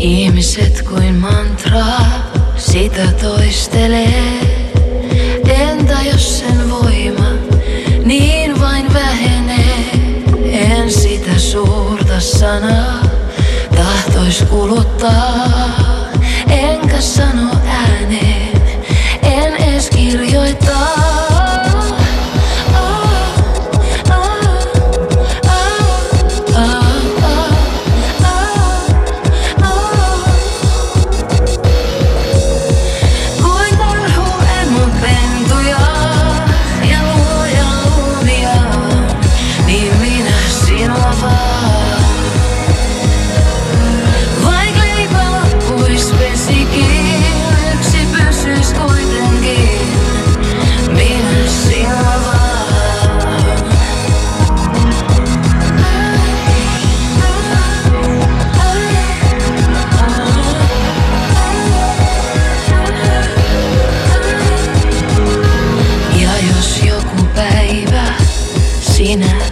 Ihmiset kuin mantra, sitä toistelee. Entä jos sen voi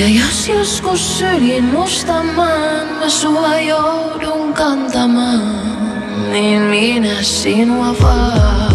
Ja jos joskus syljen mustamaan, mä sua joudun kantamaan, niin minä sinua vaan.